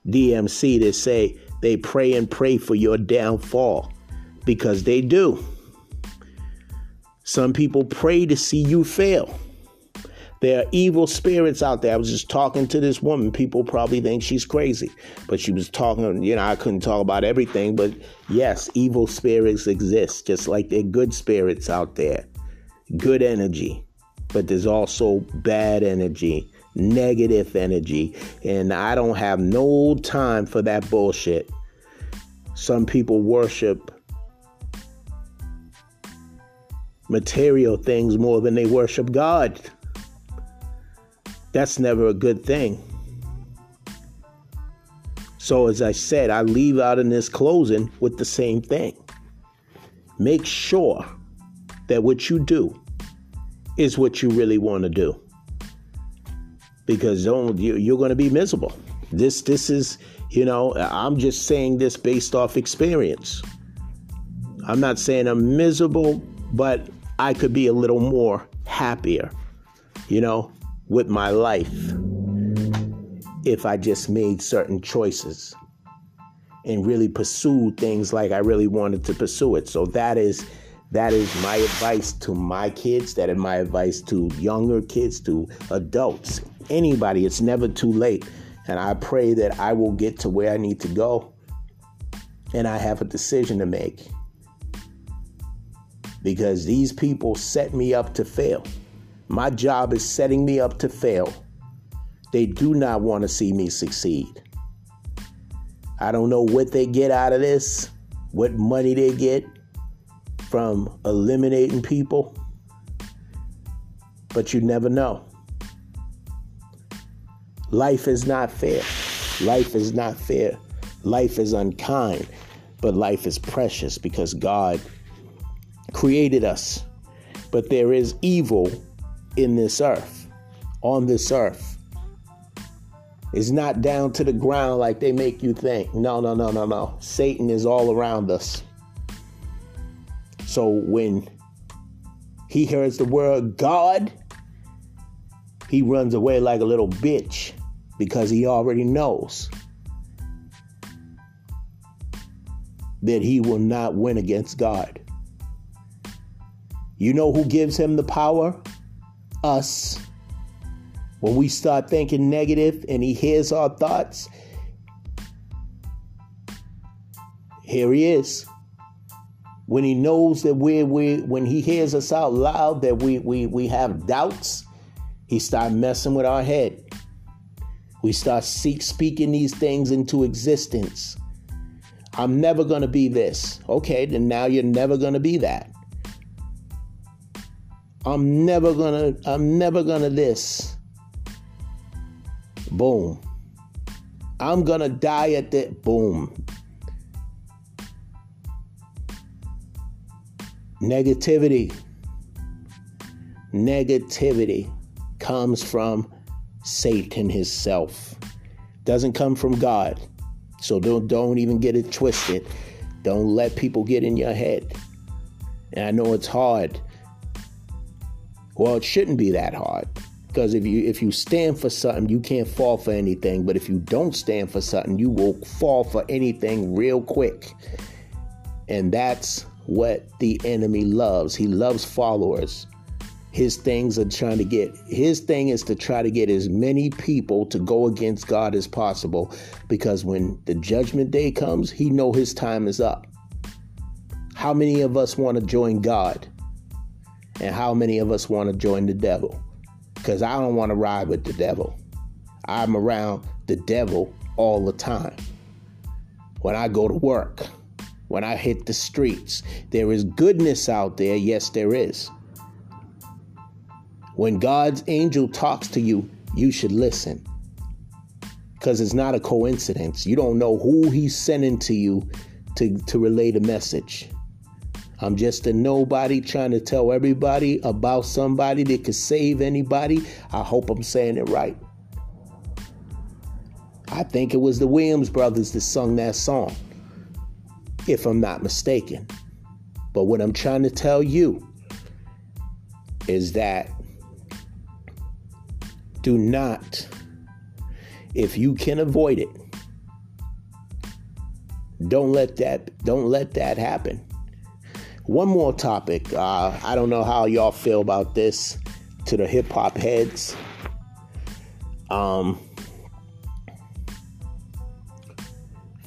DMC that say they pray and pray for your downfall because they do. Some people pray to see you fail. There are evil spirits out there. I was just talking to this woman. People probably think she's crazy, but she was talking, you know, I couldn't talk about everything, but yes, evil spirits exist, just like there are good spirits out there, good energy, but there's also bad energy, negative energy, and I don't have no time for that bullshit. Some people worship material things more than they worship God. That's never a good thing. So, as I said, I leave out in this closing with the same thing. Make sure that what you do is what you really want to do. Because don't, you're going to be miserable. This, this is, you know, I'm just saying this based off experience. I'm not saying I'm miserable, but I could be a little more happier, you know, with my life if I just made certain choices and really pursued things like I really wanted to pursue it. So that is that is my advice to my kids, that is my advice to younger kids, to adults, anybody. It's never too late. And I pray that I will get to where I need to go and I have a decision to make. Because these people set me up to fail. My job is setting me up to fail. They do not want to see me succeed. I don't know what they get out of this, what money they get from eliminating people, but you never know. Life is not fair. Life is not fair. Life is unkind, but life is precious because God created us. But there is evil in this earth, on this earth. It's not down to the ground like they make you think. No, no, no, no, no. Satan is all around us. So when he hears the word God, he runs away like a little bitch because he already knows that he will not win against God. You know who gives him the power? Us. When we start thinking negative and he hears our thoughts, here he is. When he knows that we're, we when he hears us out loud that we, we, we have doubts, he start messing with our head. We start seek, speaking these things into existence. I'm never to be this. Okay, then now you're never to be that. I'm never to I'm never to this. Boom. I'm to die at that boom. Negativity. Negativity comes from Satan himself. Doesn't come from God. So don't don't even get it twisted. Don't let people get in your head. And I know it's hard. Well, it shouldn't be that hard. Because if you if you stand for something, you can't fall for anything. But if you don't stand for something, you will fall for anything real quick. And that's what the enemy loves. He loves followers. His things are trying to get his thing is to try to get as many people to go against God as possible because when the judgment day comes, he know his time is up. How many of us want to join God? And how many of us want to join the devil? Because I don't want to ride with the devil. I'm around the devil all the time. When I go to work, when I hit the streets, there is goodness out there. Yes, there is. When God's angel talks to you, you should listen. Because it's not a coincidence. You don't know who he's sending to you to, to relay the message. I'm just a nobody trying to tell everybody about somebody that could save anybody. I hope I'm saying it right. I think it was the Williams brothers that sung that song, if I'm not mistaken. But what I'm trying to tell you is that do not, if you can avoid it, don't let that don't let that happen. One more topic. Uh, I don't know how y'all feel about this to the hip hop heads. Um,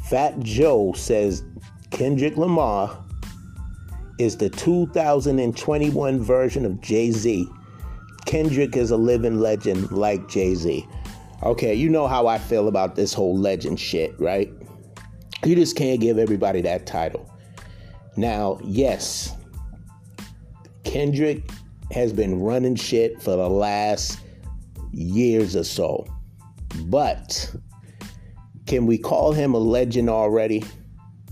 Fat Joe says Kendrick Lamar is the 2021 version of Jay Z. Kendrick is a living legend like Jay Z. Okay, you know how I feel about this whole legend shit, right? You just can't give everybody that title. Now, yes, Kendrick has been running shit for the last years or so. But can we call him a legend already?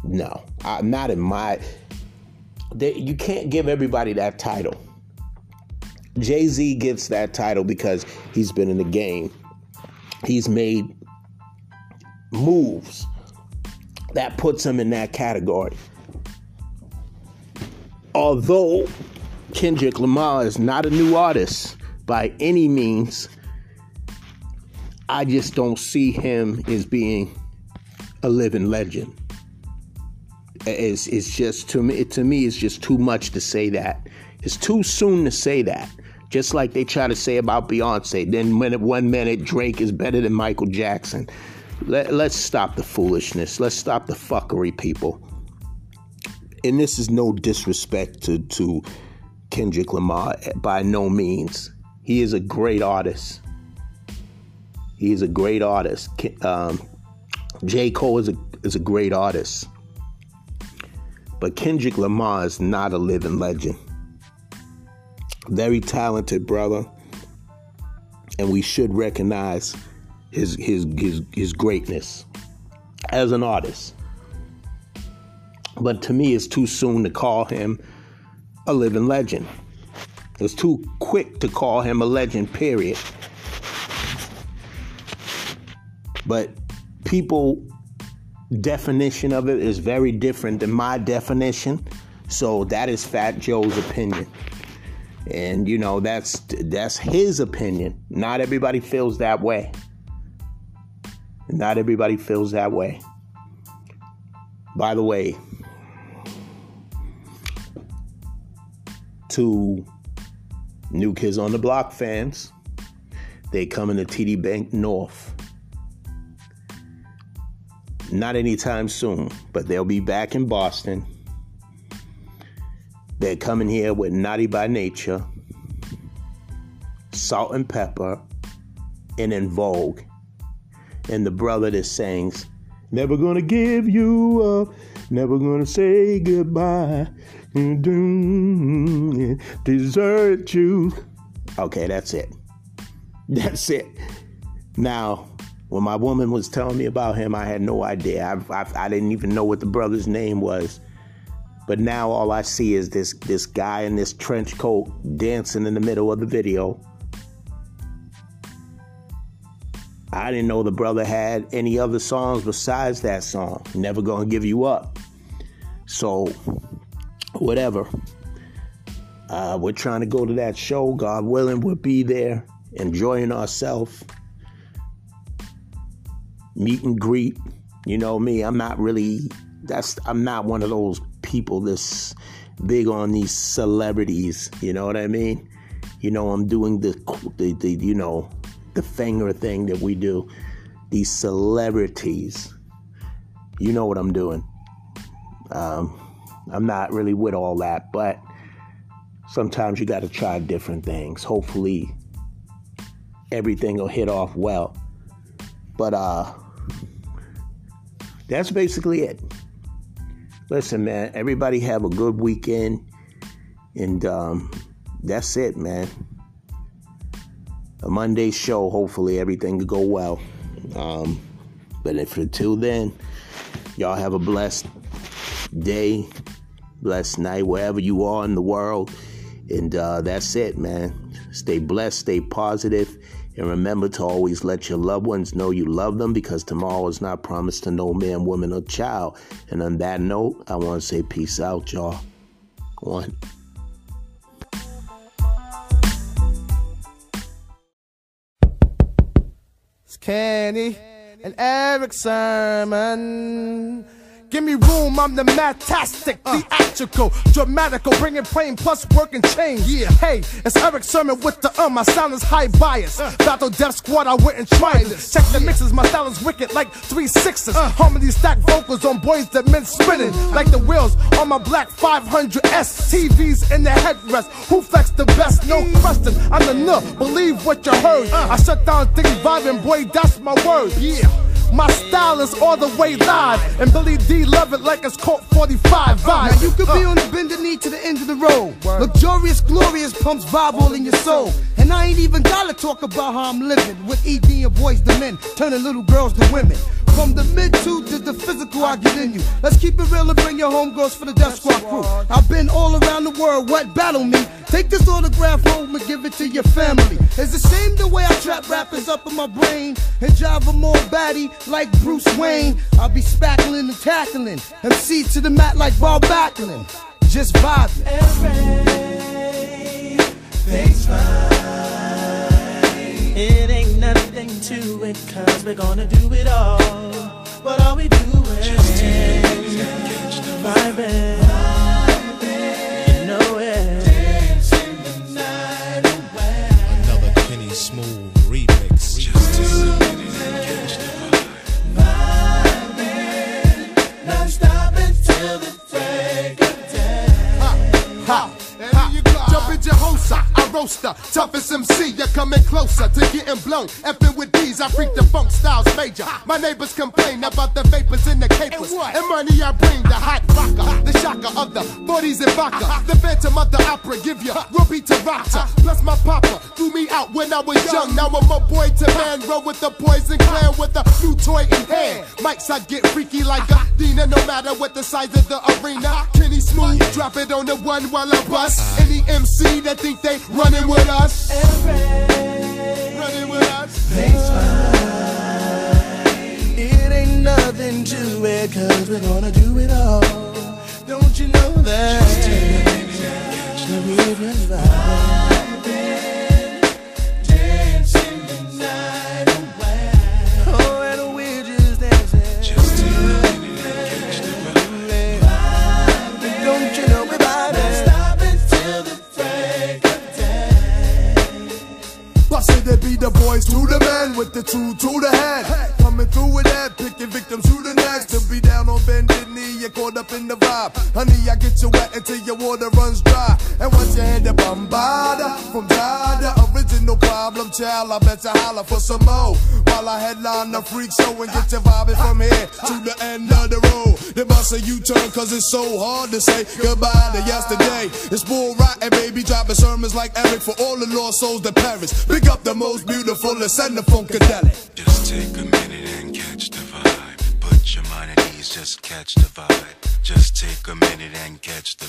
No, I'm not in my. They, you can't give everybody that title. Jay Z gets that title because he's been in the game. He's made moves that puts him in that category. Although Kendrick Lamar is not a new artist by any means, I just don't see him as being a living legend. It's, it's just to me to me it's just too much to say that. It's too soon to say that. Just like they try to say about Beyonce. Then one minute Drake is better than Michael Jackson. Let, let's stop the foolishness. Let's stop the fuckery, people. And this is no disrespect to, to Kendrick Lamar by no means. He is a great artist. He is a great artist. Um, J. Cole is a, is a great artist. But Kendrick Lamar is not a living legend. Very talented brother. And we should recognize his his his his greatness as an artist. But to me, it's too soon to call him a living legend. It's too quick to call him a legend, period. But people definition of it is very different than my definition. So that is Fat Joe's opinion. And you know, that's that's his opinion. Not everybody feels that way. Not everybody feels that way. By the way, to New Kids on the Block fans, they coming to TD Bank North. Not anytime soon, but they'll be back in Boston. They're coming here with Naughty by Nature, Salt-N-Pepa, and En Vogue and the brother that sings, Never gonna give you up, never gonna say goodbye, desert you. Okay, that's it. That's it. Now, when my woman was telling me about him, I had no idea. I, I, I didn't even know what the brother's name was. But now all I see is this this guy in this trench coat dancing in the middle of the video I didn't know the brother had any other songs besides that song, Never Gonna Give You Up. So, whatever. Uh, we're trying to go to that show. God willing, we'll be there, enjoying ourselves. Meet and greet. You know me, I'm not really, that's, I'm not one of those people that's big on these celebrities. You know what I mean? You know, I'm doing the, the, the you know, the finger thing that we do. These celebrities. You know what I'm doing. Um, I'm not really with all that, but sometimes you got to try different things. Hopefully, everything will hit off well. But uh, that's basically it. Listen, man, everybody have a good weekend. And um, that's it, man a Monday show. Hopefully, everything could go well. Um, but if until then, y'all have a blessed day, blessed night wherever you are in the world. And uh, that's it, man. Stay blessed, stay positive, and remember to always let your loved ones know you love them because tomorrow is not promised to no man, woman, or child. And on that note, I want to say peace out, y'all. One. It's Kenny and Erick Sermon. Give me room, I'm the matastic, uh. theatrical, dramatical, bringing pain plus working chain. Yeah, hey, it's Erick Sermon with the um, my sound is high bias. Uh. Battle Def Squad, I wouldn't try this. Check the mixes, my style is wicked like three sixes. Uh. Harmony stack vocals on boys that men spinning mm. like the wheels on my black 500S. TVs in the headrest. Who flex the best? No mm. question. I'm the nuh. Believe what you heard. I shut down things vibing, boy, that's my word. Yeah. My style is all the way live, and Billy Dee love it like it's Colt 45 uh, vibe. Now you could be uh. on the bended knee to the end of the road. Luxurious, glorious pumps vibe all in your soul. And I ain't even gotta talk about how I'm living with ED and Boyz II Men, turning little girls to women. From the mid to to the physical, I get in you. Let's keep it real and bring your homegirls for the Def Squad crew. I've been all around the world, what battle me? Take this autograph home and give it to your family. It's a shame the way I trap rappers up in my brain and drive them all batty like Bruce Wayne. I'll be spackling and tackling. MC to the mat like Bob Backlund. Just vibing. Things fine. It ain't nothing to it, cause we're gonna do it all. But all we do is just vibing. Ha, roaster. Toughest MC, you're coming closer to getting blown. Effing with these, I freak the funk styles major. My neighbors complain about the vapors in the capers. And money I bring, the hot vodka, the shocker of the 40s and vodka. The phantom of the opera, give you ruby to rata. Plus my papa threw me out when I was young. Now I'm a boy to man, roll with the poison clan with a new toy in hand. Mics, I get freaky like a Dina, no matter what the size of the arena. Kenny Smooth, drop it on the one while I bust. Any MC that think they running with us. Running with us. Things fine. It ain't nothing to it, cause we're gonna do it all. Don't you know that? We're just vibing. Dancing cause it's so hard to say goodbye to yesterday. It's bull rotten, baby, dropping sermons like Eric for all the lost souls that perish. Pick up the most beautiful and send the funkadelic. Just take a minute and catch the vibe. Put your mind at ease, just catch the vibe. Just take a minute and catch the